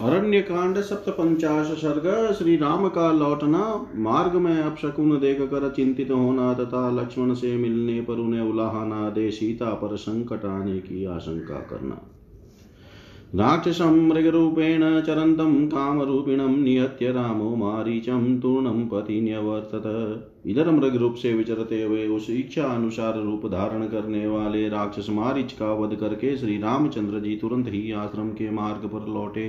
अरण्य कांड सप्तपंचाश सर्ग श्री राम का लौटना मार्ग में अपशकुन देख कर चिंतित होना तथा लक्ष्मण से मिलने पर उन्हें उलाहना दे सीता पर संकट आने की आशंका करना। राक्षसं मृगरूपेण चरन्तं कामरूपिणं निहत्य रामो मारीचं तूर्णं पति न्यवर्तत इधर मृग रूप से विचरते हुए उस इच्छा अनुसार रूप धारण करने वाले राक्षस मारिच का वध करके श्री रामचंद्र जी तुरंत ही आश्रम के मार्ग पर लौटे।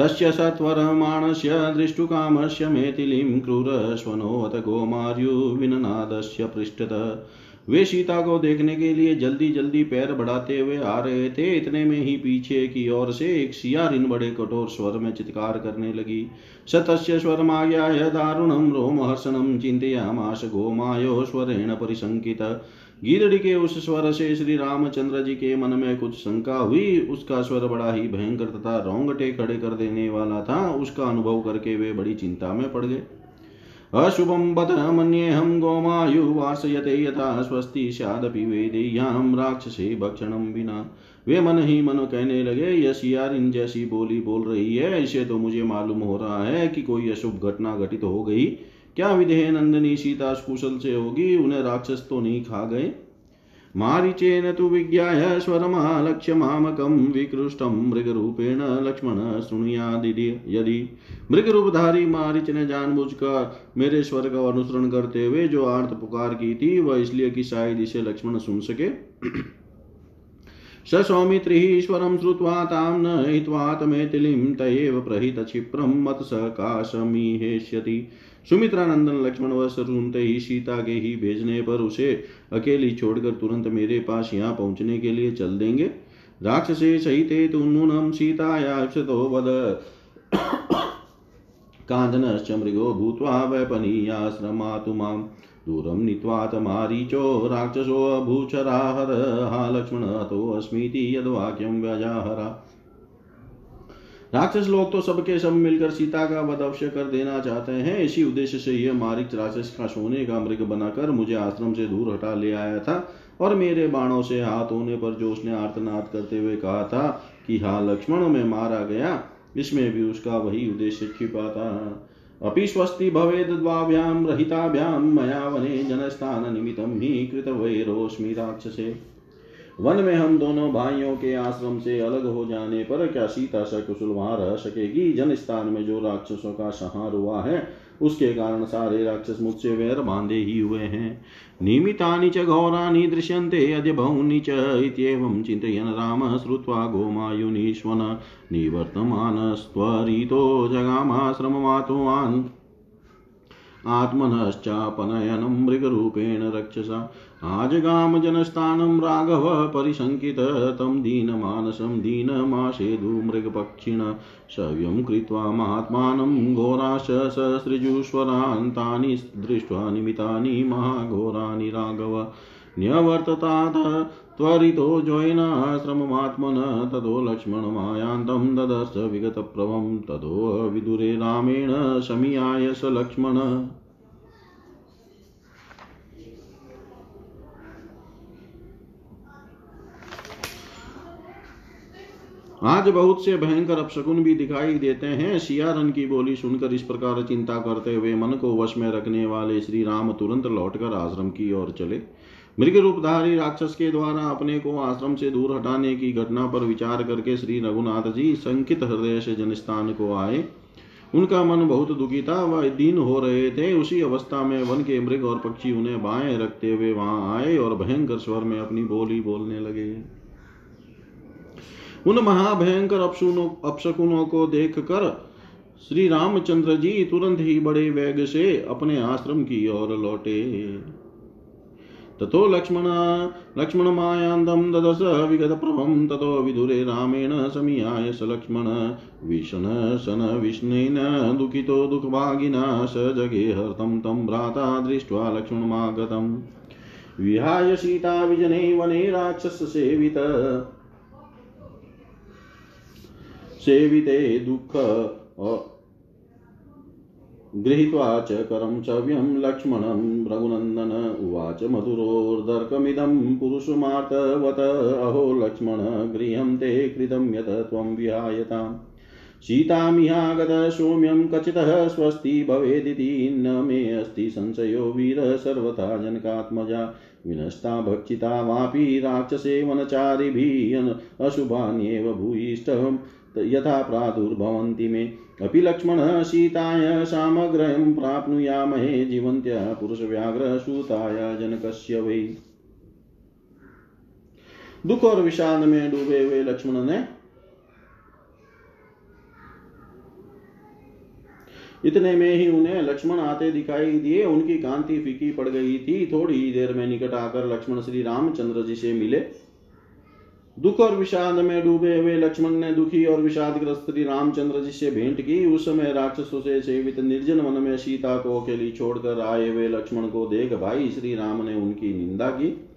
तस्य सत्वरमाणस्य दृष्टुकामस्य मेथिलीं क्रूरश्वनोऽथ गोमार्युविननादस्य पृष्ठत। वे सीता को देखने के लिए जल्दी जल्दी पैर बढ़ाते हुए आ रहे थे। इतने में ही पीछे की ओर से एक सियारिन बड़े कठोर स्वर में चित्कार करने लगी। शतस्य स्वरमाज्ञाय दारुणम रोम रोमहर्षणम चिंतयामाश गोमायो स्वरेण परिशंकित गीदड़ी के उस स्वर से श्री रामचंद्र जी के मन में कुछ शंका हुई। उसका स्वर बड़ा ही भयंकर तथा रोंगटे खड़े कर देने वाला था। उसका अनुभव करके वे बड़ी चिंता में पड़ गए। अशुभं बत मन्येऽहं गोमायु वासयते यथा स्वस्ति स्यादपि वेदेय्यां राक्षसे भक्षणं विना। वे मन ही मन कहने लगे यह सियारिन जैसी बोली बोल रही है, इसे तो मुझे मालूम हो रहा है कि कोई अशुभ घटना घटित हो गई। क्या विधेय नंदनी? सीता कुशल से होगी, उन्हें राक्षस तो नहीं खा गए। मारीचेन तु मामकं विकृष्टं मृगरूपेण लक्ष्मण शृणुयादिति यदि मृगरूपधारी मारिच ने जानबूझकर मेरे स्वर का अनुसरण करते हुए जो आर्त पुकार की थी, वह इसलिए कि शायद इसे लक्ष्मण सुन सके। स सौमित्रीश्वरं श्रुत्वा तां न हित्वातमेतिलीं तयेव प्रहितक्षिप्रं मत्सकाशमीहेष्यति सुमित्रा नंदन लक्ष्मण वह सुनते ही सीता के ही भेजने पर उसे अकेली छोड़कर तुरंत मेरे पास यहाँ पहुँचने के लिए चल देंगे। राक्षसे सहिते तु नूनं सीतायाक्षतो वद। काञ्चनश्च मृगो भूत्वा वैपनीयाश्रमातु माँ। दूरं नीत्वात मारीचो राक्षसोऽभूचराहर लक्ष्मणतोऽस्मीति यद्वाक्यं व्यजाहरा। राक्षस लोग तो सबके सब मिलकर सीता का वध अवश्य कर देना चाहते हैं। इसी उद्देश्य से यह मारिक राक्षस का सोने का मृग बनाकर मुझे आश्रम से दूर हटा ले आया था और मेरे बाणों से हाथ होने पर जो उसने आर्तनाद करते हुए कहा था कि हाँ लक्ष्मण में मारा गया, इसमें भी उसका वही उद्देश्य छिपा था। अपि स्वस्ति भवेद द्वाभ्याम रहिताभ्याम मया वने ही कृत वैरोस्मि राक्षसे। वन में हम दोनों भाइयों के आश्रम से अलग हो जाने पर क्या सीता सकुशल वहाँ रह सकेगी जन स्थान में जो राक्षसों का संहार हुआ है, उसके कारण सारे राक्षस मुझसे वैर बांधे ही हुए हैं। निमितानि च घोराणि दृश्यन्ते अद्य बहूनि च इत्येवं चिन्तयन् राम श्रुत्वा गोमायुनीश्वन निवर्तमानस्त्वरितो जगामाश्रममातुवान्। आत्मनश्चापनयनं मृगरूपेण रक्षसा। आजगाम जनस्थानं राघव परिशङ्कित, तं दीनमानसं दीनमाशेदु मृगपक्षिण। सव्यं कृत्वा महात्मानं घोराश ससृजुष्वरान्तानि दृष्ट्वा निमितानि महाघोरानि राघव। न्यवर्ततात त्वरितो जोयनाश्रममात्मन ततो लक्ष्मणमायान्तं ददर्श विगतप्रभं, ततो विदुरे रामेण शमियाय स लक्ष्मण। आज बहुत से भयंकर अपशकुन भी दिखाई देते हैं। सियारन की बोली सुनकर इस प्रकार चिंता करते हुए मन को वश में रखने वाले श्री राम तुरंत लौटकर आश्रम की ओर चले। मृग रूपधारी राक्षस के द्वारा अपने को आश्रम से दूर हटाने की घटना पर विचार करके श्री रघुनाथ जी संकित हृदय से जनस्थान को आए। उनका मन बहुत दुखी था। वह दिन हो रहे थे। उसी अवस्था में वन के मृग और पक्षी उन्हें बाएँ रखते हुए वहाँ आए और भयंकर स्वर में अपनी बोली बोलने लगे। उन महाभयंकर अपशकुनों को देख कर श्री रामचंद्र जी तुरंत ही बड़े वेग से अपने आश्रम की ओर लौटे। ततो लक्ष्मण लक्ष्मणमायान्दं ददश विगतप्रभं ततो विदुरे रामेण समीयाय स लक्ष्मण। विष्ण शन विष्णेन दुःखितो दुःखभागिना स जगे हर्तं तं भ्राता दृष्ट्वा लक्ष्मणमागतम् विहाय सीता विजने वने राक्षससेवित सेविते दुःख। गृहीत्वा च करं चव्यं लक्ष्मणं रघुनन्दन उवाच मधुरोर्दर्कमिदं पुरुषमार्तवत। अहो लक्ष्मण गृहं ते कृतं यत् त्वं विहायताम्। सीतामिहागत सौम्यं कचितः स्वस्ति भवेदिति न मे अस्ति संशयो वीर सर्वथा जनकात्मजा। विनष्टा भक्षिता वापि राक्षसे वनचारिभिः अशुभान्येव भूयिष्ठं यथा प्रादुर्भवन्ति मे। अपि लक्ष्मणः सीताय सामग्रहं प्राप्नुयामहे जीवन्त्या पुरुषव्याघ्रसूताय जनकस्य वै। दुख और विषाद में डूबे हुए लक्ष्मण ने इतने में ही उन्हें लक्ष्मण आते दिखाई दिए, उनकी कांति फीकी पड़ गई थी। थोड़ी देर में निकट आकर लक्ष्मण श्री रामचंद्र जी से मिले। दुख और विषाद में डूबे हुए लक्ष्मण ने दुखी और विषादग्रस्त श्री रामचंद्र जी से भेंट की। उस समय राक्षसों से सेवित निर्जन वन में सीता को अकेली छोड़कर आए हुए लक्ष्मण को देख भाई श्री राम ने उनकी निंदा की।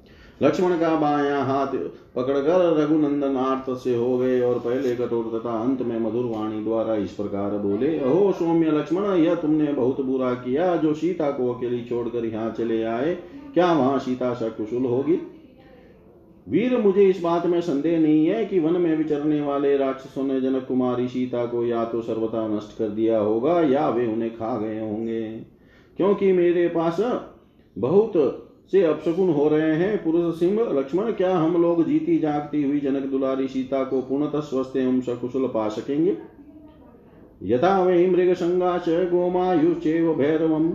लक्ष्मण का बाया हाथ पकड़कर रघुनंदन आर्त से हो गए और पहले कठोर तथा अंत में मधुर वाणी द्वारा इस प्रकार बोले, अहो सौम्य लक्ष्मण, यह तुमने बहुत बुरा किया। जो सीता को अकेली छोड़कर यहाँ चले आए, क्या वहाँ सीता सकुशल होगी? वीर, मुझे इस बात में संदेह नहीं है कि वन में विचरने वाले राक्षसों ने जनक कुमारी सीता को या तो सर्वथा नष्ट कर दिया होगा या वे उन्हें खा गए होंगे। क्योंकि मेरे पास बहुत से अपशकुन हो रहे हैं, पुरुष सिंह, लक्ष्मण, क्या हम लोग जीती जागती हुई जनक दुलारी सीता को पूर्णतः स्वस्थ एवं सकुशल पा सकेंगे? यथा वै मृग संगाच गोमायुश्चेव भैरवम।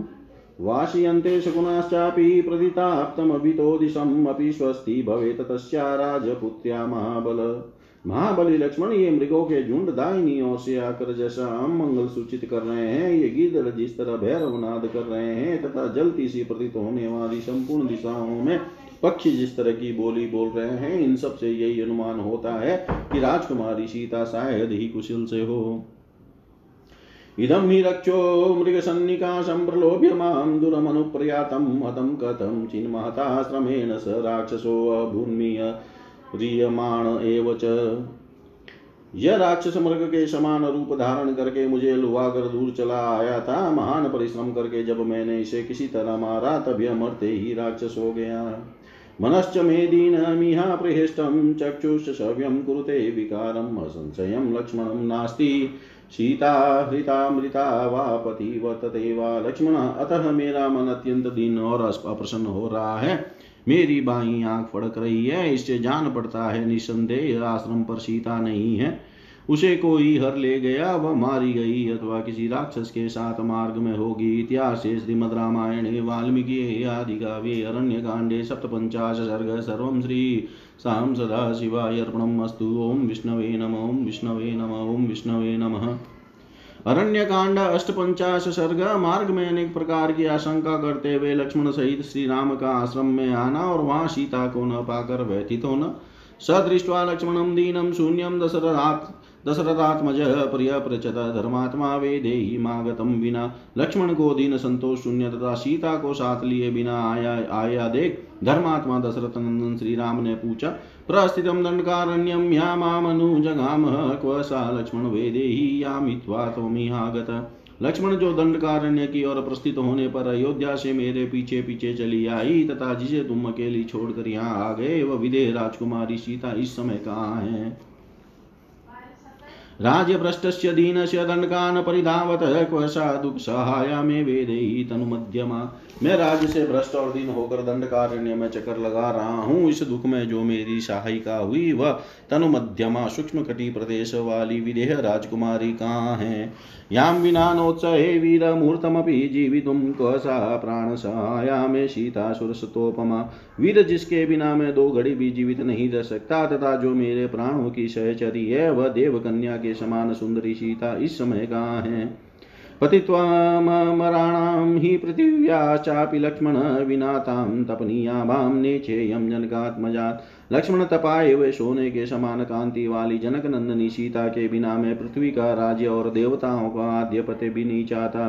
वाशयन्ते शकुनाश्चापि प्रदिताप्तमभितो दिशम् अपि स्वस्ति भवेत तस्या राजपुत्र्या महाबल। महाबली लक्ष्मण ये मृगों के झुंड दाहिनी ओर से आकर जैसा हम मंगल सूचित कर रहे हैं, ये गिदड़ जिस तरह भैरव नाद कर रहे हैं, तथा जलती सी प्रतीत होने वाली संपूर्ण दिशाओं में पक्षी जिस तरह की बोली बोल रहे हैं, इन सबसे यही अनुमान होता है कि राजकुमारी सीता शायद ही कुशल से हो। इदं हि रक्षो मृगसन्निकाशं प्रलोभ्य माँ दुरमनुप्रयातं हतं कथं चिन्महताश्रमेण स राक्षसोऽभून्मीय रियमाण एव च। यह राक्षस मृग के समान रूप धारण करके मुझे लुहाकर दूर चला आया था। महान परिश्रम करके जब मैंने इसे किसी तरह मारा तब यह मरते ही राक्षस हो गया। मनश्च मेदीनमिहा प्रहिष्टं चक्षुष सव्यं कुरुते विकारम् असंशयं लक्ष्मणं नास्ति। सीता हृता, मृता, वा, पति वर्तते वा, लक्ष्मण। अतः मेरा मन अत्यंत दिन और अप्रसन्न हो रहा है। मेरी बाई आँख फड़क रही है, इससे जान पड़ता है, निसंदेह आश्रम पर सीता नहीं है। उसे कोई हर ले गया, वह मारी गई, अथवा किसी राक्षस के साथ मार्ग में होगी। इतिहास श्रीमद रामायण, वाल्मीकि, आदि काव्ये, अरण्य कांडे, सप्तपंचाश सर्ग, सर्व श्री सां सदा शिवाय अर्पणम् अस्तु। ॐ विष्णवे नम ॐ विष्णवे नम ॐ विष्णवे नमः। अरण्य कांड अष्टपंचाश सर्ग, मार्ग में अनेक प्रकार की आशंका करते हुए लक्ष्मण सहित श्री राम का आश्रम में आना और वहाँ सीता को न पाकर व्यथित होना। सदृष्ट्वा लक्ष्मणं दीनं शून्यं दशरथात्। दशरथात्मज प्रिय प्रचत धर्मात्मा वे देही मागतम बिना लक्ष्मण को दीन संतोष शून्य तथा सीता को साथ लिए बिना आया आया देख धर्मात्मा दशरथ नंदन श्री राम ने पूछा प्रस्थितम दंडकारण्यम या मामनुजगाम क्व सा लक्ष्मण वेदेही यामित्वा लक्ष्मण जो दंडकारण्य की ओर प्रस्थित होने पर अयोध्या से मेरे पीछे पीछे चली आई, तथा जिसे तुम अकेली छोड़कर यहाँ आ गए, वह विदेह राजकुमारी सीता इस समय कहाँ है? राज्यभ्रष्टस्य दीनस्य दण्डकान् परिधावत, क्व सा दुःखसहाया मे वेदेयी तनुमध्यमा मैं राज्य से भ्रष्ट और दीन होकर दंडकारण्य में चक्कर लगा रहा हूँ। इस दुख में जो मेरी सहायिका हुई, वह तनु मध्यमा सूक्ष्म कटी प्रदेश वाली विदेह राजकुमारी कहाँ है? यां विना नोत्सहे वीरमूर्तमपि जीवितुं क्व सा प्राण सहाया में सीता सुरसतोपमा। वीर जिसके बिना मैं दो घड़ी भी जीवित नहीं रह सकता, तथा जो मेरे प्राणों की सहचरी है, वह देव कन्या के समान सुंदरी सीता इस समय कहाँ है? पतित्वामराणां हि पृथिव्या चापि लक्ष्मण विना तां तपनीयाभां नेच्छेयं जनकात्मजात्। लक्ष्मण तपाए हुए सोने के समान कांति वाली जनक नंदनी सीता के बिना मैं पृथ्वी का राज्य और देवताओं का आद्य पते भी नहीं चाहता।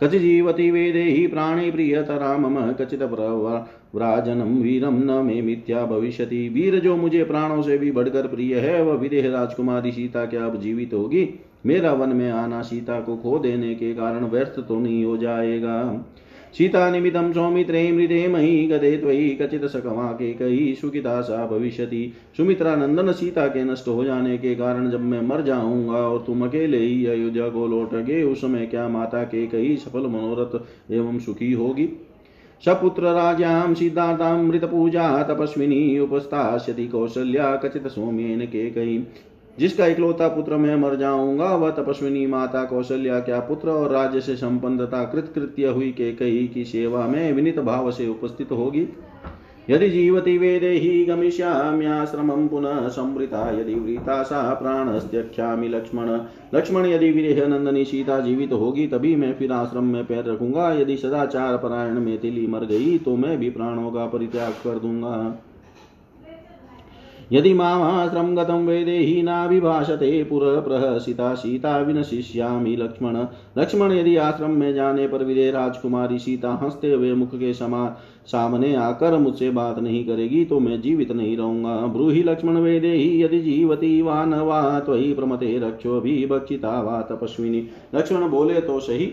कच जीवती वेदे ही प्राणी प्रियतरा मम कचित व्राजनम वीरम न मे मिथ्या भविष्य वीर जो मुझे प्राणों से भी बढ़कर प्रिय है, वह विदेह राजकुमारी सीता क्या अब जीवित होगी। मेरा वन में आना सीता को खो देने के कारण व्यर्थ तो नहीं हो जाएगा। सीता निमित्तं सौमित्रे मृदे मही गदे त्वयि कचित सकवा के कही सुखिता सा भविष्यति। सुमित्रा नंदन सीता के नष्ट हो जाने के कारण जब मैं मर जाऊँगा और तुम अकेले ही अयोध्या को लौट गए, उस समय क्या माता के कही सफल मनोरथ एवं सुखी होगी? सपुत्र राजां सिद्धार्थामृतपूजा तपस्विनी उपस्थास्यति कौशल्या कचित सौम्येन के कही। जिसका इकलौता पुत्र मैं मर जाऊँगा, वह तपस्विनी माता कौशल्या क्या पुत्र और राज्य से संपन्नता कृतकृत्य हुई के कही की सेवा में विनित भाव से उपस्थित होगी? यदि जीवति वेदे ही गमिष्याम्याश्रमं पुनः संवृता, यदि वृता सा प्राणस्त्यख्यामि लक्ष्मण। लक्ष्मण यदि विरेह नंदनी सीता जीवित होगी, तभी मैं फिर आश्रम में पैर रखूँगा। यदि सदाचार परायण में तिली मर गई तो मैं भी प्राणों का परित्याग कर दूँगा। यदि मामाश्रम गतं वेदेहि नाभिभाषते पुरप्रहसिता सीता विनशिष्यामि लक्ष्मण। लक्ष्मण यदि आश्रम में जाने पर विदे राजकुमारी सीता हँसते हुए मुख के समा, सामने आकर मुझसे बात नहीं करेगी तो मैं जीवित नहीं रहूँगा। ब्रूहि लक्ष्मण वेदे ही यदि जीवती वा न वा, त्वयि प्रमते रक्षो भी भक्षिता वा तपस्विनी। लक्ष्मण बोले तो सही।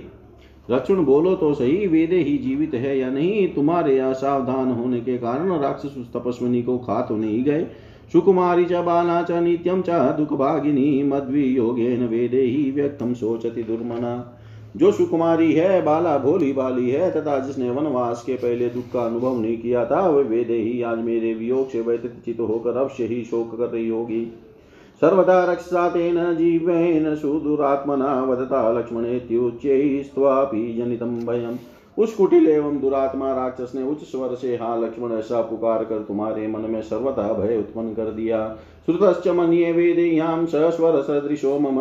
लक्ष्मण बोलो तो सही, वेदे ही जीवित है या नहीं, तुम्हारे असावधान होने के कारण राक्षस तपस्विनी को खा तो नहीं गए। सुकुमारी च, बाला च, नित्यं च, दुःखभागिनी, मद्वियोगेन वेदे ही व्यक्तम सोचति दुर्मना। जो सुकुमारी है, बाला भोली बाली है, तथा जिसने वनवास के पहले दुख का अनुभव नहीं किया था वह वेदे ही आज मेरे वियोग से व्यतीत होकर अवश्य ही शोक कर रही होगी। सर्वदा रक्षा तेन जीवेन, सुदुरात्मना, वदता लक्ष्मणेत्युच्चैस्त्वापि जनितं भयम्। उस कुटिल एवं दुरात्मा राक्षस ने उच्च स्वर से, हा, लक्ष्मण, ऐसा पुकार कर तुम्हारे मन में सर्वथा भय उत्पन्न कर दिया। श्रुतश्च मन्ये वेदेयां सस्वर सदृशो मम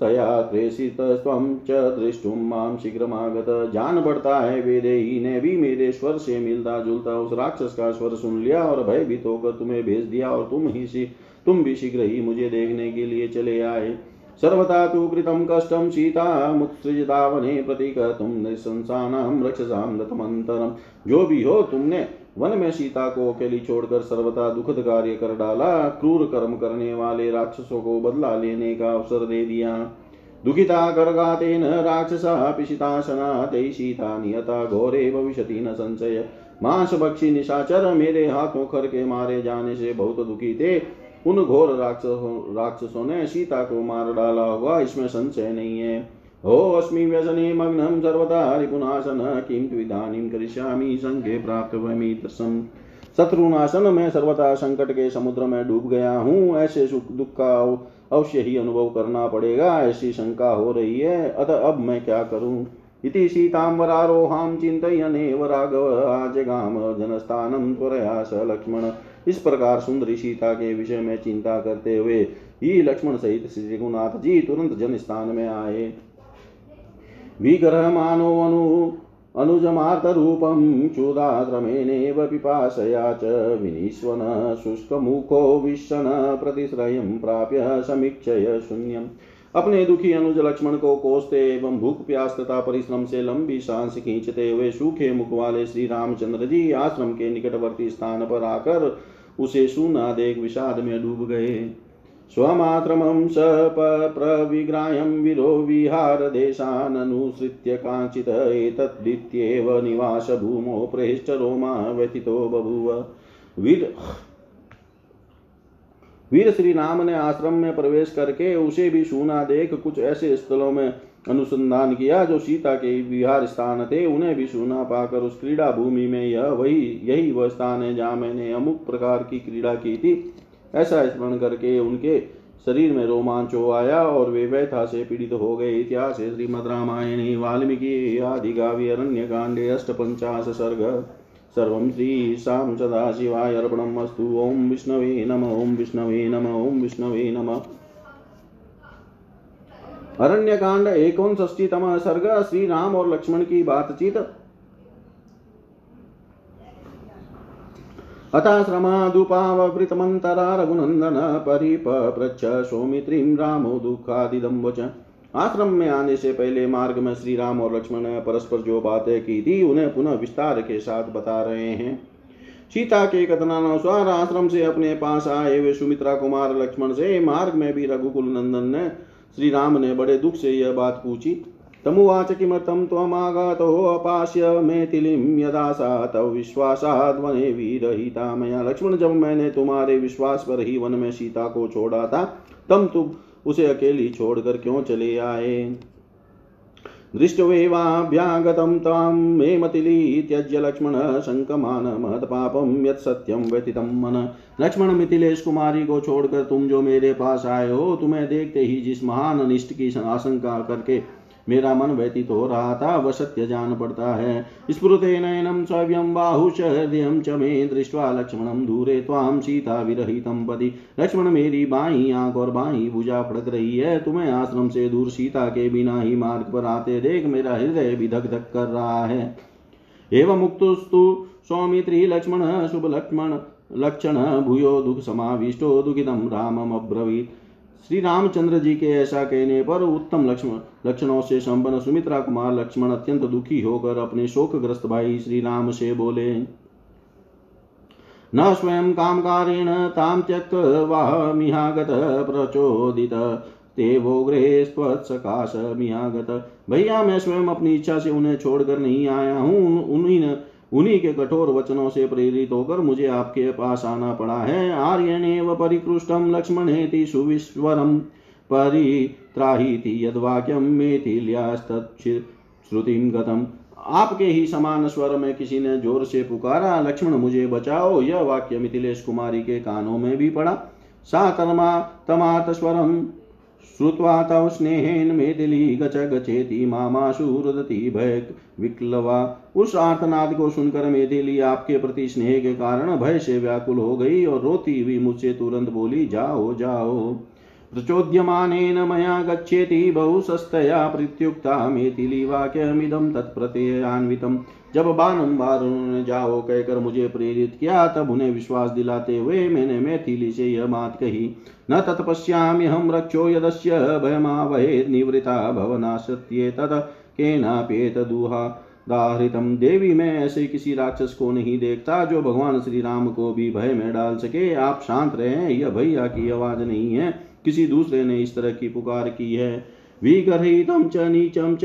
तया त्रेषितस्त्वं च दृष्टुं माँ शीघ्रमागत। जान पड़ता है वेदेही ने भी मेरे स्वर से मिलता जुलता उस राक्षस का स्वर सुन लिया और भयभीत होकर तुम्हें भेज दिया और तुम ही तुम भी शीघ्र ही मुझे देखने के लिए चले आए। सर्वथा तु कृतं कष्टं सीतामुत्सृजिता वने प्रतिकर्तुं निशंसानां रक्षसां दतमन्तरम् जो भी हो, तुमने वन में सीता को अकेली छोड़कर सर्वथा दुखद कार्य कर डाला, क्रूर कर्म करने वाले राक्षसों को बदला लेने का अवसर दे दिया। दुखिता कर्गातेन राक्षसा पिशिताशना ते सीता नियता घोरे भविष्यति न संशय। मांस बक्षी निशाचर मेरे हाथों खर के मारे जाने से बहुत दुखी थे। उन घोर राक्षसों राक्षसों ने सीता को मार डाला होगा इसमें संशय नहीं है। हो अस्मि व्यसने मग्नम सर्वदा रिपुनाशन किम त्विदानीं करिष्यामि संघे प्राप्त वमीतसम शत्रुनाशन, में सर्वथा संकट के समुद्र में डूब गया हूँ, ऐसे सुख दुख का अवश्य ही अनुभव करना पड़ेगा, ऐसी शंका हो रही है, अतः अब मैं क्या करूँ? इति सीताम्बरारोहां चिन्तयनेव राघव, आजगाम जनस्थानं त्वरया स लक्ष्मण। इस प्रकार सुंदरी सीता के विषय में चिंता करते हुए ही लक्ष्मण सहित श्री रघुनाथ जी तुरंत जन स्थान में आए। विग्रह मानो अनु अनुजमार्तरूपं चूदाश्रमेणेव पिपाशया च विनिष्वन शुष्कमुखो विशन प्रतिश्रयं प्राप्य समीक्षय शून्यम्। अपने दुखी अनुज लक्ष्मण को कोसते एवं भूख प्यास तथा परिश्रम से लंबी सांस खींचते हुए सूखे मुख वाले श्री रामचंद्र जी आश्रम के निकटवर्ती स्थान पर आकर उसे सुना देख विषाद में डूब गए। स्वमात्रमं स प्रविग्राह्यं विरो विहारदेशाननुसृत्य काञ्चित् एतद्वित्येव निवासभूमौ प्रेष्टरोमा व्यथितो बभूव। वीर श्री राम ने आश्रम में प्रवेश करके उसे भी सुना देख कुछ ऐसे स्थलों में अनुसंधान किया जो सीता के विहार स्थान थे। उन्हें भी सुना पाकर उस क्रीड़ा भूमि में यह वही, यही वह स्थान है जहाँ मैंने अमुक प्रकार की क्रीड़ा की थी। ऐसा स्मरण करके उनके शरीर में रोमांच हो आया और वे व्यथा से पीड़ित हो गए। इतिहास श्रीमद रामायणी, वाल्मीकि, आदि, काव्य, अरण्य, कांडे अष्ट पंचाश सर्ग। सर्वं श्रीशां सदाशिवाय अर्पणम् अस्तु ॐ विष्णवे नम, ॐ विष्णवे नम, ॐ विष्णवे नम। अरण्य कांड एकोनष्टीतम सर्ग श्री राम और लक्ष्मण की बातचीत। अथाश्रमादुपावृतमन्तरा रघुनन्दन, परिपप्रच्छ सौमित्रीं, रामो दुःखादिदं वच। आश्रम में आने से पहले मार्ग में श्री राम और लक्ष्मण ने परस्पर जो बातें की थी, उन्हें पुनः विस्तार के साथ बता रहे हैं। सीता के कथनानुसार आश्रम से अपने पास आए वे सुमित्रा कुमार लक्ष्मण से मार्ग में भी रघुकुल नंदन ने श्री राम ने बड़े दुख से यह बात पूछी तमुवाच किमर्थं त्वमागतोऽपास्य मेथिलीं यदा सा तव विश्वासाद् वने विरहिता। मया लक्ष्मण, जब मैंने तुम्हारे विश्वास पर ही वन में सीता को छोड़ा था, तम तुम उसे अकेली छोड़कर क्यों चले आए? दृष्टवेवाभ्यागतं तां मे मतिली त्यज्य लक्ष्मण शङ्कमान महत्पापं यत् सत्यं व्यतीतं मन। लक्ष्मण मिथिलेश कुमारी को छोड़कर तुम जो मेरे पास आए हो, तुम्हें देखते ही जिस महान अनिष्ट की आशंका करके मेरा मन व्यतीत हो रहा था, वह सत्य जान पड़ता है। स्फुते नयनम सव्यम बाहुश हृदय च मे दृष्ट्वा लक्ष्मणम दूरे ताम सीता विरहितम पति लक्ष्मण मेरी बाई आँख और बाई भुजा फड़क रही है। तुम्हें आश्रम से दूर सीता के बिना ही मार्ग पर आते देख मेरा हृदय भी धक धक कर रहा है। एवं मुक्तस्तु सौमित्री लक्ष्मण, शुभ लक्ष्मण, लक्षण, भूयो दुख समाविष्टो रामम अब्रवीत श्री रामचंद्र जी के ऐसा कहने पर उत्तम लक्ष्मण, लक्षणों से संपन्न सुमित्रा कुमार लक्ष्मण अत्यंत दुखी होकर अपने शोकग्रस्त भाई श्री राम से बोले, न स्वयं कामकारेण ताम त्यक्त त्यक्तवामिहागत प्रचोदित, ते वोग्रे स्वत्सकाश मिहागत। भैया, मैं स्वयं अपनी इच्छा से उन्हें छोड़कर नहीं आया हूँ। उन्हीं उन्हीं के कठोर वचनों से प्रेरित होकर मुझे आपके पास आना पड़ा है। आर्यनेव परिकृष्टम लक्ष्मणेति सुविश्वरम परित्राहीति यद्वाक्यम मेथिल्यास्तुतिम गतम। आपके ही समान स्वर में किसी ने ज़ोर से पुकारा, लक्ष्मण मुझे बचाओ। यह वाक्य मिथिलेश कुमारी के कानों में भी पड़ा। सा तमा तमात स्वरम श्रुत्वा तव स्नेहेन मेदिली गच गचेति मामाशु रुदती भय विक्लवा। उस आर्तनाद को सुनकर मेदिली आपके प्रति स्नेह के कारण भय से व्याकुल हो गई और रोती हुई मुझसे तुरंत बोली, जाओ जाओ। प्रचोद्यमानेन मया गच्छेति बहुसस्तया प्रत्युक्ता मेथिली वाक्यमिदं तत्प्रत्ययान्वितम् जब बारंबार उन्होंने जाओ, कहकर मुझे प्रेरित किया, तब उन्हें विश्वास दिलाते हुए मैंने मैथिली से यह बात कही, न तत्पश्यामि हम रक्षो यदस्य भयमावहेद निवृता भवना सत्ये तद केनापेत दुहा दाहृतम देवी, मैं ऐसे किसी राक्षस को नहीं देखता, जो भगवान श्री राम को भी भय में डाल सके। आप शांत रहे, यह भैया की आवाज़ नहीं है। किसी दूसरे ने इस तरह की पुकार की है। विगर्हितं च नीचं च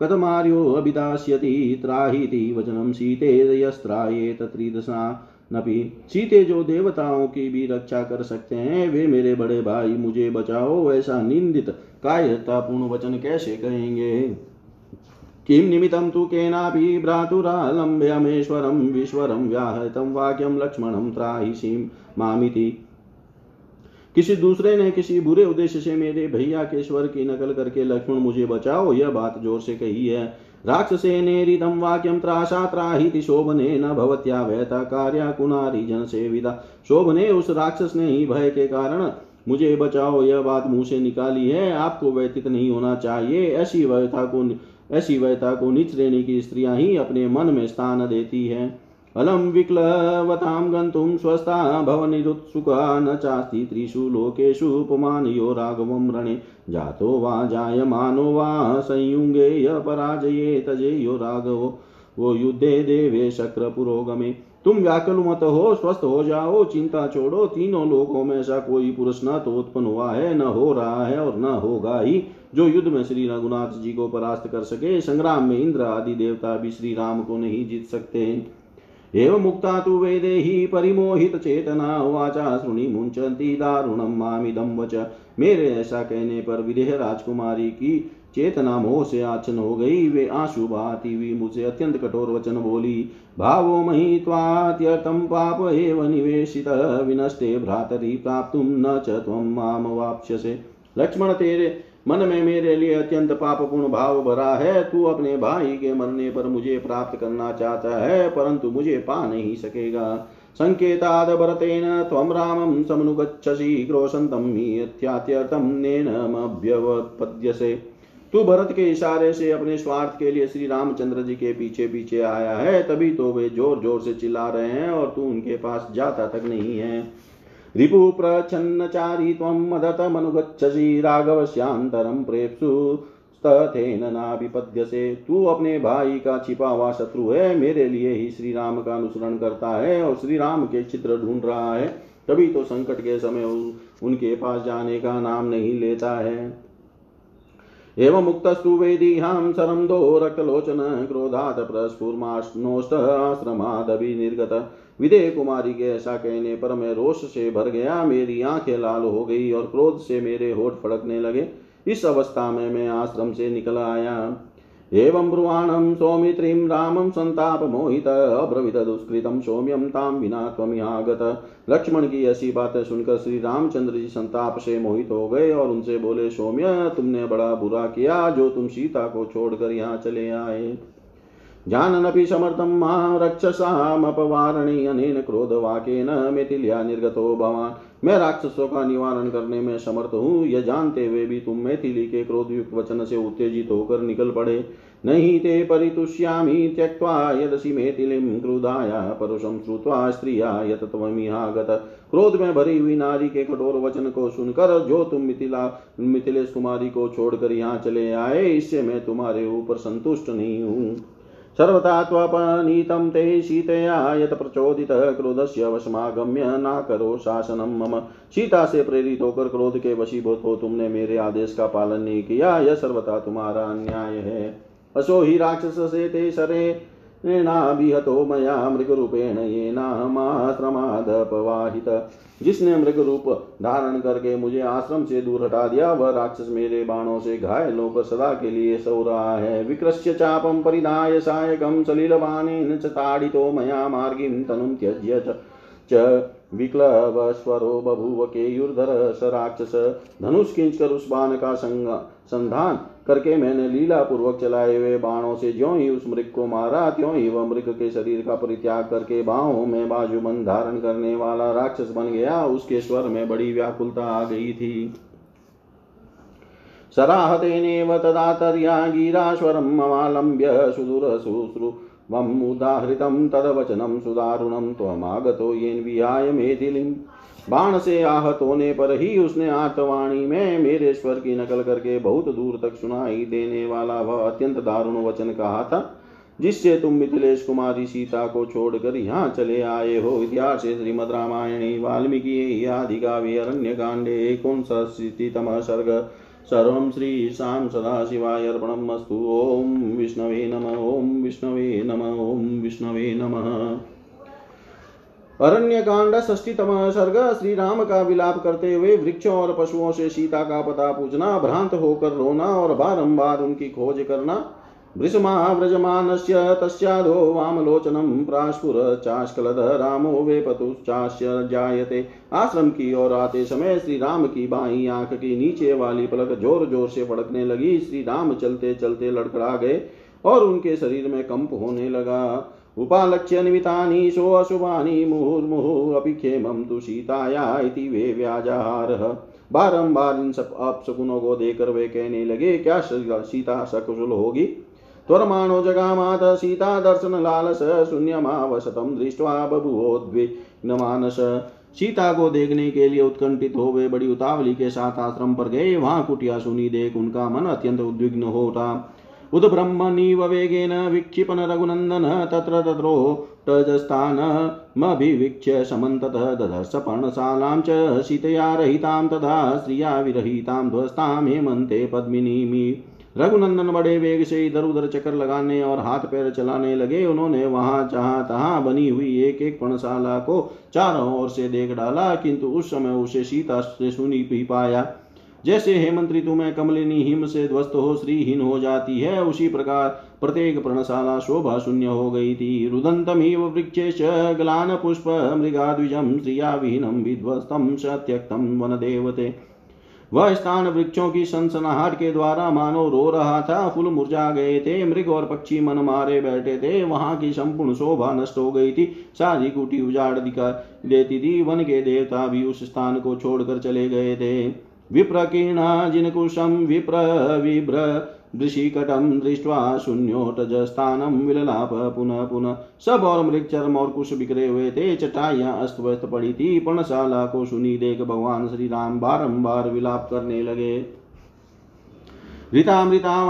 कथमार्यो अभिदास्यति त्राहीति वचनं सीते यस्त्रायेत त्रिदशा। नपि सीते जो देवताओं की भी रक्षा कर सकते हैं, वे मेरे बड़े भाई, मुझे बचाओ ऐसा निंदित कायतापूर्ण वचन कैसे कहेंगे? किं निमित्तं तु केनापि भ्रातुरालम्ब्यमेश्वरं विश्वरं व्याहतं वाक्यं लक्ष्मणं त्राहि मामिति किसी दूसरे ने किसी बुरे उद्देश्य से मेरे भैया के स्वर की नकल करके लक्ष्मण मुझे बचाओ, यह बात ज़ोर से कही है। राक्षसेनेरिदं वाक्यं त्रासा त्राहिति, शोभने न भवत्या वैता कार्या कुनारी जन सेविदा शोभने उस राक्षस ने ही भय के कारण मुझे बचाओ, यह बात मुँह से निकाली है। आपको व्यतीत नहीं होना चाहिए। ऐसी व्यथा को, ऐसी व्यथा को निच श्रेणी की स्त्रियाँ ही अपने मन में स्थान देती है। अलं विक्लवतां गन्तुं स्वस्था भवनिरुत्सुका न चास्ति त्रिषु लोकेषु उपमानयो राघवं रणे। जातो वा जायमानो वा संयुगे य पराजये तजेयो राघवो। वो युद्धे देवे शक्र पुरोगमे तुम व्याकुल मत हो स्वस्थ हो जाओ चिंता छोड़ो, तीनों लोकों में ऐसा कोई पुरुष न तो उत्पन्न हुआ है, न हो रहा है और न होगा ही। जो युद्ध में श्री रघुनाथ जी को परास्त कर सके, संग्राम में इंद्र आदि देवता भी श्री राम को नहीं जीत सकते एवं मुक्ता तु वेदेहि परिमोहितचेतना वाचा शृणि मुंचन्ति दारुणं मामिदं वच। मेरे ऐसा कहने पर विदेह राजकुमारी की चेतना मोह से आचन हो गई। वे आँसू बहाती हुई मुझे अत्यंत कठोर वचन बोली, भावो मही त्वात्यर्थम पाप एव निवेशित। विनष्टे भ्रातरी प्राप्त न च माम वाप्स्यसे। लक्ष्मण तेरे मन में मेरे लिए अत्यंत पापपूर्ण भाव भरा है, तू अपने भाई के मरने पर मुझे प्राप्त करना चाहता है, परंतु मुझे पा नहीं सकेगा। संकेताद भरतेन त्वं रामं समनुगच्छसि, क्रोशन्तं हि नेनमभ्यवपद्यसे तू भरत के इशारे से अपने स्वार्थ के लिए श्री रामचंद्र जी के पीछे पीछे आया है, तभी तो वे ज़ोर ज़ोर से चिल्ला रहे हैं और तू उनके पास जाता तक नहीं है। रिपु प्रच्छन्नचारी त्वं मदतमनुगच्छसि राघवस्यान्तरं प्रेप्सु। तथेन नाभिपद्य से तू अपने भाई का छिपा हुआ शत्रु है, मेरे लिए ही श्री राम का अनुसरण करता है और श्री राम के चित्र ढूंढ रहा है। तभी तो संकट के समय उनके पास जाने का नाम नहीं लेता है। एवं मुक्तस्तु वेदीहां सरं दो रक्तलोचन, क्रोधात् निर्गत विदे कुमारी के ऐसा कहने पर मैं रोष से भर गया, मेरी आँखें लाल हो गई और क्रोध से मेरे होठ फड़कने लगे। इस अवस्था में मैं आश्रम से निकल आया। एवं ब्रुवाणं सौमित्रीं रामं सन्तापमोहित अब्रवीत दुष्कृतं सौम्यं तां विना त्वमिहागत लक्ष्मण की ऐसी बातें सुनकर श्री रामचंद्र जी संताप से मोहित हो गए और उनसे बोले, सौम्य, तुमने बड़ा बुरा किया जो तुम सीता को छोड़कर यहाँ चले आए। जाननपि समर्थं मा रक्षसामपवारणे अनेन क्रोधवाक्येन मिथिल्या निर्गतो भवान्। मैं राक्षसों का निवारण करने में समर्थ हूँ, यह जानते हुए भी तुम मैथिली के क्रोधयुक्त वचन से उत्तेजित होकर निकल पड़े। नहीं ते परितुष्यामि त्यक्त्वा, यदसि मेथिलीं क्रुधाया परुषं श्रुत्वा स्त्रिया यत त्वमिहागत क्रोध में भरी हुई नारी के कठोर वचन को सुनकर, जो तुम मिथिला, मिथिलेश कुमारी को छोड़कर यहाँ चले आए, इससे मैं तुम्हारे ऊपर संतुष्ट नहीं हूँ। सर्वथा त्वपनीतं ते सीतया यत प्रचोदितः क्रोधस्य वशमागम्य न करो शासनं मम। सीता से प्रेरित होकर क्रोध के वशीभूत हो तुमने मेरे आदेश का पालन नहीं किया। यह सर्वथा तुम्हारा अन्याय है। असो ही राक्षस से ते सरे। नाभिहतो मया मृगरूपेण येनामाश्रमादपवाहित जिसने मृग रूप धारण करके मुझे आश्रम से दूर हटा दिया, वह राक्षस मेरे बाणों से घायल होकर सदा के लिए सो रहा है। विकृष्य चापम परिधाय सायकम सलिलबाणेन च ताड़ितो मया मार्गिं तनुं त्यज्य च। विक्लवस्वरो बभूव केयुर्धर स राक्षस। धनुष खींचकर उस बाण का संधान करके मैंने लीला पूर्वक चलाए हुए बाणों से ज्यो ही उस मृग को मारा, त्यों ही वह मृग के शरीर का परित्याग करके बाहों में बाजूबंद धारण करने वाला राक्षस बन गया। उसके स्वर में बड़ी व्याकुलता आ गई थी। सराहतेनेव तदातर्या गिराश्वरं ममालम्ब्य सुदूर शुश्रु मम उदाहृतं तदवचनं सुदारुणं त्वमागतो येन विहाय मेथिलीं बाण से आहत होने पर ही उसने आर्तवाणी में मेरे स्वर की नकल करके बहुत दूर तक सुनाई देने वाला वह अत्यंत दारुण वचन कहा था, जिससे तुम मिथिलेश कुमारी सीता को छोड़कर यहाँ चले आए हो। इतिहास श्रीमद रामायणी, वाल्मीकि आदि काव्य अरण्य कांडे एकोनशीतम सर्ग, सर्व श्रीशां सदाशिवाय अर्पणमस्तु। ॐ विष्णवे नम ॐ विष्णवे नम ॐ विष्णवे नमः। अरण्य कांड षष्टीतम सर्ग श्री राम का विलाप करते हुए वृक्षों और पशुओं से सीता का पता पूछना, भ्रांत होकर रोना और बारंबार उनकी खोज करना। वृषमाव्रजमानस्य तस्याधो वामलोचनं प्रास्फुरचास्कलद रामो वेपतुश्चास्य जायते। आश्रम की ओर आते समय श्री राम की बाई आँख की नीचे वाली पलक ज़ोर ज़ोर से फड़कने लगी। श्री राम चलते चलते लड़खड़ा गए और उनके शरीर में कंप होने लगा। उपालक्ष्य निमितानि सोऽशुभानि मुहुर्मुहुः अपि क्षेमं तु सीताया इति वे व्याजारः। बारंबार इन सब अपशकुनों को देकर वे कहने लगे, क्या सीता सकुशल होगी? त्वरमाणो जगामात, सीता, दर्शन लालस शून्यमावशतम दृष्ट्वा बभुवोद्विग्नमानस सीता को देखने के लिए उत्कंठित हो वे बड़ी उतावली के साथ आश्रम पर गए। वहाँ कुटिया सुनी देख उनका मन अत्यंत उद्विग्न हो उठा उद्ब्रह्मणीव वेगेन विक्षिपन रघुनन्दन तत्र तत्रोटजस्थानमभिवीक्ष्य समन्ततः ददर्श पर्णशालां च सीतया रहितां तथा श्रिया विरहितां ध्वस्तां हेमन्ते पद्मिनीमि रघुनंदन बड़े वेग से इधर उधर चक्कर लगाने और हाथ पैर चलाने लगे। उन्होंने वहाँ जहाँ तहां बनी हुई एक एक पर्णशाला को चारों ओर से देख डाला, किंतु उस समय उसे सीता से सुनी पी पाया। जैसे हेमंत ऋतु में कमलिनी हिम से ध्वस्त हो, श्रीहीन हो जाती है, उसी प्रकार प्रत्येक प्रणशाला शोभा शून्य हो गई थी। रुदंतमिव वृक्षेश, ग्लान पुष्प मृगाद्विजम श्रियाविहीनम विध्वस्तम, सत्यक्तम वन देवते वह स्थान वृक्षों की सनसनाहट के द्वारा मानो रो रहा था। फूल मुरझा गए थे, मृग और पक्षी मन मारे बैठे थे। वहाँ की संपूर्ण शोभा नष्ट हो गई थी। सारी कुटी उजाड़ दिखा देती थी। वन के देवता भी उस स्थान को छोड़कर चले गए थे। विप्रकीर्णा जिनकुशं विप्र विभ्र वृषिकटं दृष्ट्वा शून्योटजस्थानं विललाप पुनः पुनः। सब और मृग चर्म और कुश बिखरे हुए थे चटाइयाँ अस्त व्यस्त पड़ी थी पर्णशाला को सुनी देख भगवान श्री राम बारम्बार विलाप करने लगे। ऋतामृता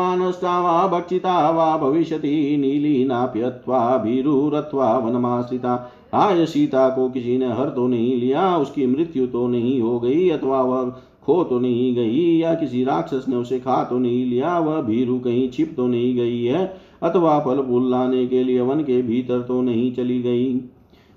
वा भक्षिता वा भविष्यति नीलीनाप्यत्वा भीरुरत्वा वनमाश्रिता। आय सीता को किसी ने हर तो नहीं लिया, उसकी मृत्यु तो नहीं हो गई, अथवा वह खो तो नहीं गई, या किसी राक्षस ने उसे खा तो नहीं लिया, वह भीरु कहीं छिप तो नहीं गई है, अथवा फल फूल लाने के लिए वन के भीतर तो नहीं चली गई।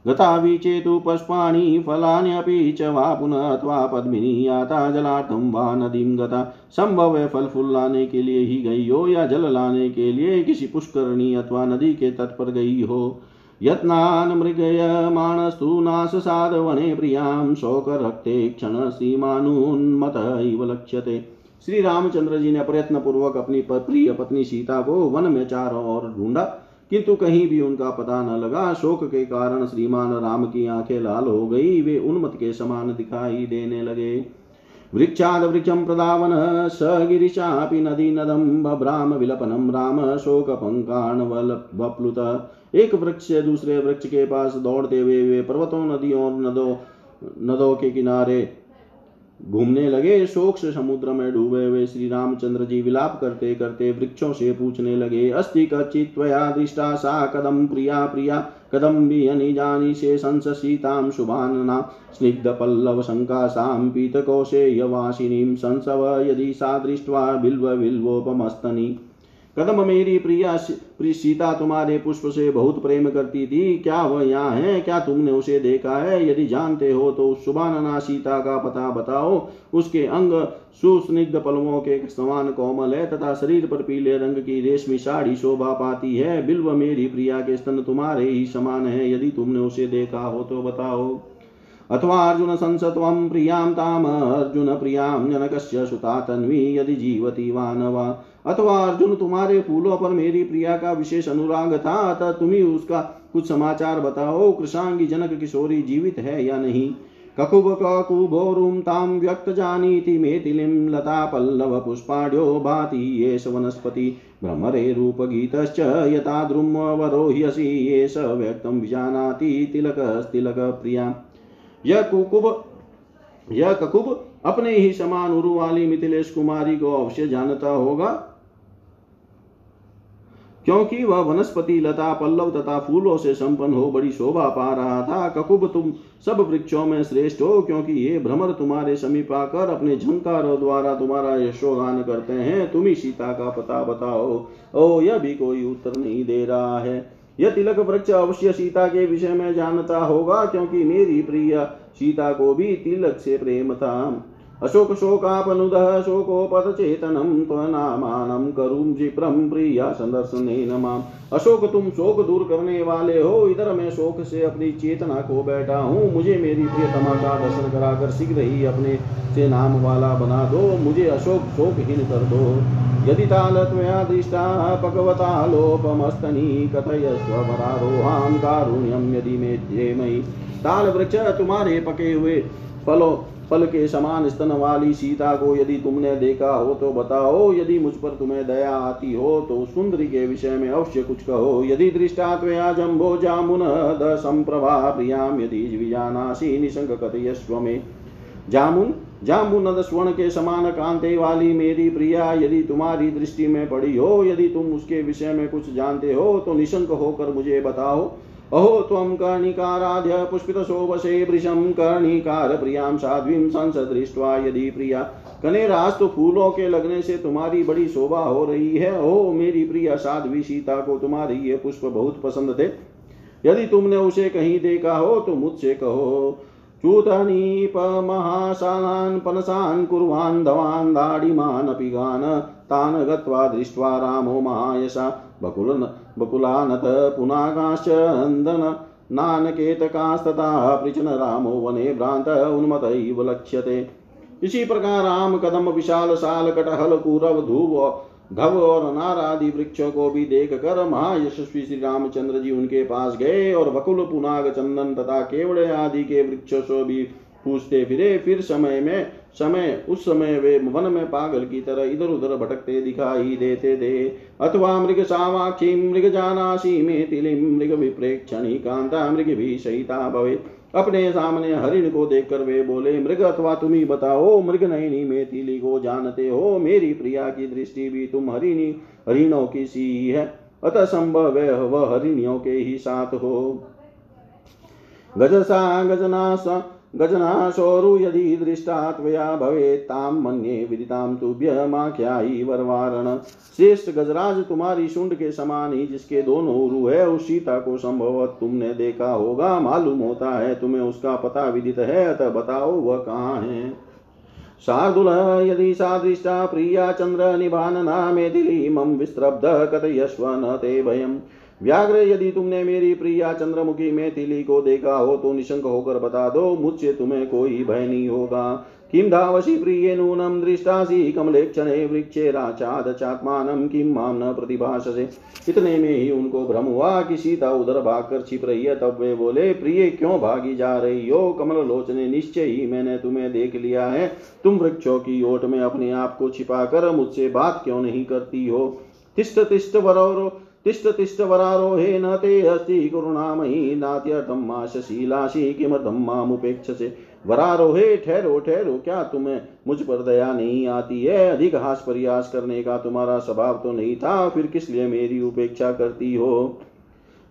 गता विचेतु पुष्पाणि फलान्यपि च वा पुनः अथवा पद्मिनी याता जलार्थं वा नदीं गता। संभव है फल फूल लाने के लिए ही गई हो, या जल लाने के लिए किसी पुष्करणी अथवा नदी के तट पर गई हो। यत्नान् मृगयमाणस्तु नाशसाधवने प्रियाँ शोकरक्ते क्षण सीमानुन्मत इव लक्ष्यते। श्री रामचंद्र जी ने प्रयत्न पूर्वक अपनी प्रिय पत्नी सीता को वन में चारों ओर ढूंढा, किंतु कहीं भी उनका पता न लगा। शोक के कारण श्रीमान राम की आँखें लाल हो गई, वे उन्मत के समान दिखाई देने लगे। वृक्षाद वृक्षम प्रदावन स गिरिशापि नदी नदम बभ्राम विलपनम राम शोक पंकाण वप्लुत एक वृक्ष से दूसरे वृक्ष के पास दौड़ते हुए वे पर्वतों, नदियों और नदों नदों के किनारे घूमने लगे। शोक से समुद्र में डूबे हुए श्री रामचंद्र जी विलाप करते करते वृक्षों से पूछने लगे, अस्ति कचित्वया दृष्टा सा कदम प्रिया प्रिया कदम भी जानी से संसीतां शुभानना, स्निग्ध पल्लव शङ्कासां पीतकोशेयवासिनीं संसव यदि सा दृष्ट्वा बिल्व बिल्वोपमस्तनी कदम मेरी प्रिया प्रिय सीता तुम्हारे पुष्प से बहुत प्रेम करती थी। क्या वह यहाँ है? क्या तुमने उसे देखा है? यदि जानते हो तो सुबानना सीता का पता बताओ। उसके अंग सुस्निग्ध पलवों के समान कोमल है तथा शरीर पर पीले रंग की रेशमी साड़ी शोभा पाती है। बिल्व मेरी प्रिया के स्तन तुम्हारे ही समान है। यदि तुमने उसे देखा हो तो बताओ। अथवा अर्जुन संसत्वं प्रियाँ ताम अर्जुन प्रियाँ जनकस्य सुता तन्वी। यदि जीवती वा अथवा अर्जुन, तुम्हारे फूलों पर मेरी प्रिया का विशेष अनुराग था, अतः तुम्ही उसका कुछ समाचार बताओ, कृषांगी जनक किशोरी जीवित है या नहीं? ककुब ककुभोरुं तां लता पल्लव पुष्पाढ्यो भाति एष वनस्पति। भ्रमरे रूपगीतश्च यथा द्रुमवरोह्यसि एष व्यक्तं विजानाति तिलकस्तिलकप्रिया यह कुकुब, यह ककुब अपने ही समान उरु वाली मिथिलेश कुमारी को अवश्य जानता होगा। क्योंकि वह वनस्पति लता, पल्लव तथा फूलों से संपन्न हो बड़ी शोभा पा रहा था। ककुब, तुम सब वृक्षों में श्रेष्ठ हो, क्योंकि ये भ्रमर तुम्हारे समीप आकर अपने झंकारों द्वारा तुम्हारा यशोगान करते हैं। तुम ही सीता का पता बताओ। ओ, यह भी कोई उत्तर नहीं दे रहा है। यह तिलक वृक्ष अवश्य सीता के विषय में जानता होगा, क्योंकि मेरी प्रिय सीता को भी तिलक से प्रेम था। अशोक शोकापनुदः शोकोपतचेतनं त्वनामानं करुं जिप्रं प्रिया संदर्शनेन माम। अशोक, तुम शोक दूर करने वाले हो, इधर मैं शोक से अपनी चेतना को बैठा हूँ। मुझे मेरी प्रियतमा का दर्शन कराकर शीघ्र ही अपने से नाम वाला बना दो। मुझे अशोक शोकहीन कर दो। यदि तालत्वया दृष्टा पकवता लोपमस्तनी कथयस्वरारोहां कारुण्यम यदि मे मयि ताल वृक्ष तुम्हारे पके हुए फलों फल के समान स्तन वाली सीता को यदि तुमने देखा हो तो बताओ, यदि मुझ पर तुम्हें दया आती हो तो सुंदरी के विषय में अवश्य कुछ कहो। यदि दृष्टा त्वया जम्बो जामुन द संप्रभा प्रियाम यदि विजानासी निशंक कथयस्व में जामुन जामुन स्वर्ण के समान कांते वाली मेरी प्रिया, यदि तुम्हारी दृष्टि में पड़ी हो, यदि तुम उसके विषय में कुछ जानते हो तो निशंक होकर मुझे बताओ। अहो त्वं कर्णिकाराध्य पुष्पितशोभसे वृषं कर्णिकार प्रियाँ साध्वीं संसदृष्ट्वा यदि प्रिया कनेराज तो फूलों के लगने से तुम्हारी बड़ी शोभा हो रही है। ओ मेरी प्रिया, साध्वी सीता को तुम्हारी ये पुष्प बहुत पसंद थे। यदि तुमने उसे कहीं देखा हो तो मुझसे कहो च्यूतनीपमहाशालान् पनसान्, कुर्वान् धवान् दाडिमानपि गान तान् गत्वा दृष्ट्वा रामो महायशा बकुल बकुलानत पुनागाश्च नन्दन, नानकेतकास्तथा पृचन रामो वने भ्रांत उन्मत इव लक्ष्यते। इसी प्रकार राम, कदम, विशाल, साल, कटहल, कुरव, धूव, धव और अनार आदि वृक्षों को भी देख कर महायशस्वी श्री रामचंद्र जी उनके पास गए और वकुल पुनाग चंदन तथा केवड़े आदि के वृक्षों से भी पूछते फिरे। फिर समय में समय, उस समय वे वन में पागल की तरह इधर उधर भटकते दिखाई देते थे। अथवा मृग सावाक्षी मृग जानासी मेतिली मृग विप्रेक्षणी कांता मृग भी सहिता भवे। अपने सामने हरिण को देखकर वे बोले, मृग, अथवा तुम ही बताओ मृग नहीं मेथिली को जानते हो? मेरी प्रिया की दृष्टि भी तुम हरिणी, हरिणों की सी है। अतः संभव है वह हरिणियों के ही साथ हो। गजसा गजना सा गजनाशोरु यदि दृष्टा त्वया भवेत्तां मन्ये विदितां तुभ्यमाख्यायी वरवारण। श्रेष्ठ गजराज, तुम्हारी शुंड के समान ही जिसके दोनों उरु है, उस सीता को संभवत तुमने देखा होगा, मालूम होता है, तुम्हें उसका पता विदित है, अतः बताओ वह कहाँ है। शार्दुल, यदि सा दृष्टा प्रिया चंद्र निभानना मेदिली मम विस्त्रब्ध कथयस्व न ते भयम् व्याघ्र, यदि तुमने मेरी प्रिया चंद्रमुखी में तिली को देखा हो तो निशंक होकर बता दो, मुझसे तुम्हें कोई भय नहीं होगा। किं धावसी प्रिय नूनम दृष्टासी, कमलेक्षणे वृक्षे राचाद चात्मान किम माम न प्रतिभाषसे इतने में ही उनको भ्रम हुआ कि सीता उधर भागकर छिप रही है, तब वे बोले, प्रिय, क्यों भागी जा रही हो? कमल लोचने निश्चय ही मैंने तुम्हें देख लिया है। तुम वृक्षों की ओट में अपने आप को छिपा कर मुझसे बात क्यों नहीं करती हो? तिष्ट वरो तिष्ठ तिष्ठ वरारोहे न ते अस्ति करुणामयी नात्यर्थम मा शशीलाशी किमर्थम मामुपेक्षसे? वरारोहे, ठहरो ठहरो, क्या तुम्हें मुझ पर दया नहीं आती है? अधिक हास प्रयास करने का तुम्हारा स्वभाव तो नहीं था, फिर किस लिए मेरी उपेक्षा करती हो?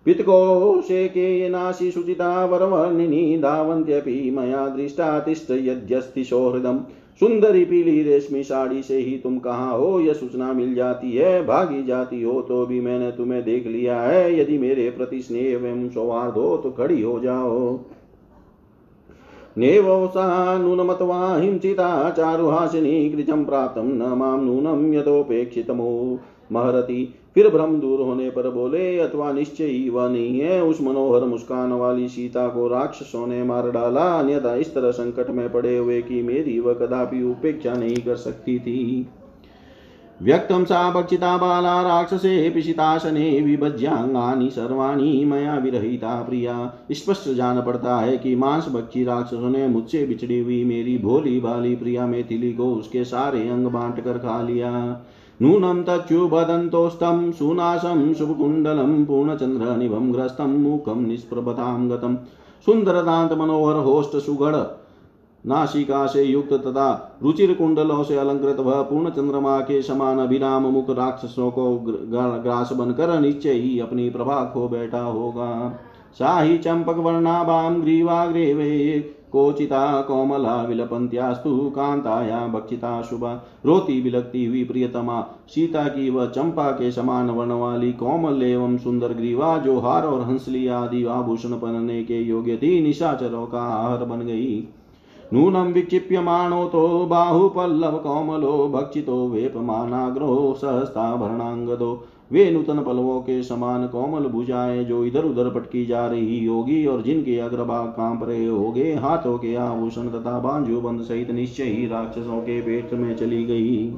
पितकोशे के नाशी शुचिता वरवर्णिनी धावन्त्यपि मया दृष्टा तिष्ठ यद्यस्ति सौहृदम्। सुंदरी पीली रेशमी साड़ी से ही तुम कहाँ हो? यह सूचना मिल जाती है, भागी जाती हो तो भी मैंने तुम्हें देख लिया है। यदि मेरे प्रति स्नेह एवं सौहार्द हो तो खड़ी हो जाओ। नेवसा नूनमत्वा हिंसिता चारुहासिनी कृजं प्राप्तं न माँ नूनं यथोपेक्षितमो महरति फिर भ्रम दूर होने पर बोले, अथवा निश्चय ही वह नहीं है। उस मनोहर मुस्कान वाली सीता को राक्षसों ने मार डाला। अन्यथा इस तरह संकट में पड़े हुए कि मेरी वह कदापि उपेक्षा नहीं कर सकती थी। व्यक्तं सा भक्षिता बाला राक्षसे पिशिताशने विभज्यांगानि सर्वाणी मया विरहिता प्रिया। स्पष्ट जान पड़ता है कि मांस भक्षी राक्षसों ने मुझसे बिछड़ी हुई मेरी भोली भाली प्रिया मेथिली को उसके सारे अंग बांट कर खा लिया। नूनं तच्युबदन्तोस्तं सुनाशं शुभकुण्डलं पूर्णचन्द्रनिभं ग्रस्तं मुखं निष्प्रभतां गतं। सुन्दरदान्त मनोहर होष्ट सुगढ़ नासिका से युक्त तथा रुचिर कुंडलों से अलंकृत वह पूर्ण चंद्रमा के समान अभिराम मुख राक्षसों को ग्रास बनकर निश्चय ही अपनी प्रभा खो बैठा होगा। शाही चंपक वर्णाभाम ग्रीवाग्रे वे कोचिता कोमला विलपंत्यास्तु कांताया भक्षिता शुभा। रोती बिलकती हुई प्रियतमा, सीता की वह चंपा के समान वर्ण वाली कोमल एवं सुंदर ग्रीवा, जो हार और हंसली आदि आभूषण पहनने के योग्य थी, निशाचरों का आहार बन गई। नूनं विक्षिप्यमाणोऽतो बाहुपल्लवकोमलो भक्षितो वेपमानाग्रो सहस्ताभरणाङ्गदो वे नूतन पलवों के समान कोमल भुजाएँ जो इधर उधर पटकी जा रही होगी और जिनके अग्रभाग काँप रहे होगे, हाथों के आभूषण तथा बांजू बंद सहित निश्चय ही राक्षसों के पेट में चली गई।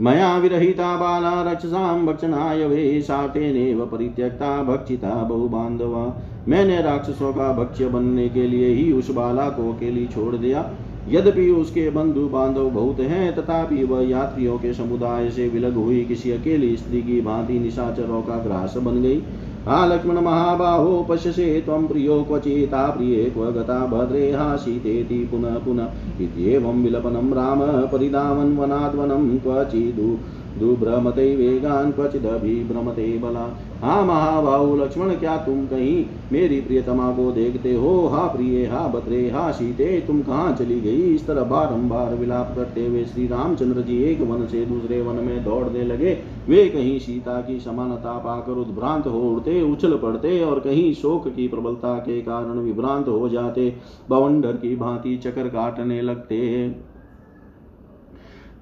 मया विरहिता बाला रक्षसां भक्षणाय वे सातेनेव परित्यक्ता भक्षिता बहुबान्धवा मैंने राक्षसों का भक्ष्य बनने के लिए ही उस बाला को अकेली छोड़ दिया। यद्यपि उसके बंधु बांधव बहुत हैं, तथापि वह यात्रियों के समुदाय से विलग हुई किसी अकेली स्त्री की भांति निशाचरों का ग्रास बन गई। हा, लक्ष्मण महाबाहो पश्यसे त्वं प्रियो क्वचिता प्रिय क्व गता भद्रे हा सीते पुनः पुनः इत्येवं विलपनं राम परिधावन् वनाद्वनं क्वचिदु। दुभ्रमते वेगान क्वचिदभिभ्रमते बला हाँ महाबाहु लक्ष्मण, क्या तुम कहीं मेरी प्रियतमा को देखते हो? हा प्रिय, हा बत्रे, हा सीते तुम कहाँ चली गई? इस तरह बारंबार विलाप करते हुए श्री रामचंद्र जी एक वन से दूसरे वन में दौड़ने लगे। वे कहीं सीता की समानता पाकर उद्भ्रांत हो उड़ते उछल पड़ते और कहीं शोक की प्रबलता के कारण विभ्रांत हो जाते। बवंडर की भांति चक्कर काटने लगते।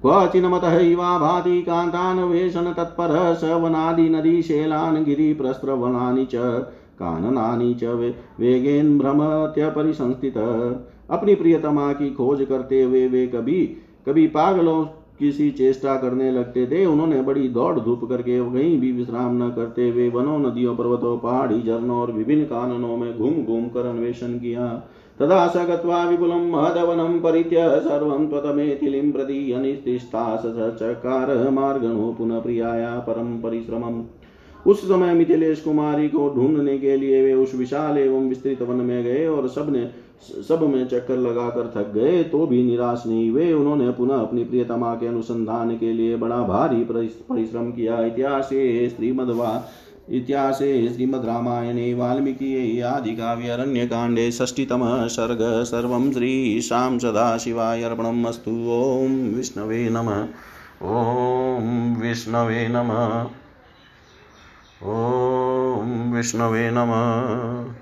क्वचिन्मतः इवा भाति कान्तान्वेषण तत्परः स शैलान् गिरिप्रस्त्रवनानि च काननानि च वे, वेगेन भ्रमत्यपरिसंस्थित अपनी प्रियतमा की खोज करते हुए वे कभी कभी पागलों किसी चेष्टा करने लगते थे। उन्होंने बड़ी दौड़ धूप करके कहीं भी विश्राम न करते हुए वनों नदियों पर्वतों पहाड़ी झरनों और विभिन्न काननों में घूम घूम कर अन्वेषण किया। तदा स गत्वा विपुलं महदवनं परित्य सर्वं त्वतमेथिलिं प्रति अनिस्तिष्ठा चकार मार्गणो पुनः प्रियाया परं परिश्रमम्। उस समय मिथिलेश कुमारी को ढूँढने के लिए वे उस विशाल एवं विस्तृत वन में गए और सबने सब में चक्कर लगाकर थक गए तो भी निराश नहीं हुए। उन्होंने पुनः अपनी प्रियतमा के अनुसंधान के लिए बड़ा भारी परिश्रम किया। इतिहास श्रीमद्वा इतिहासे श्रीमद्रामायणे वाल्मीकि आदिकाव्यरण्यकाण्डे षष्टितमः सर्ग सर्वं श्रीशां सदाशिवाय अर्पणम् ॐ विष्णवे नमः। ॐ विष्णवे नमः। ॐ विष्णवे नमः।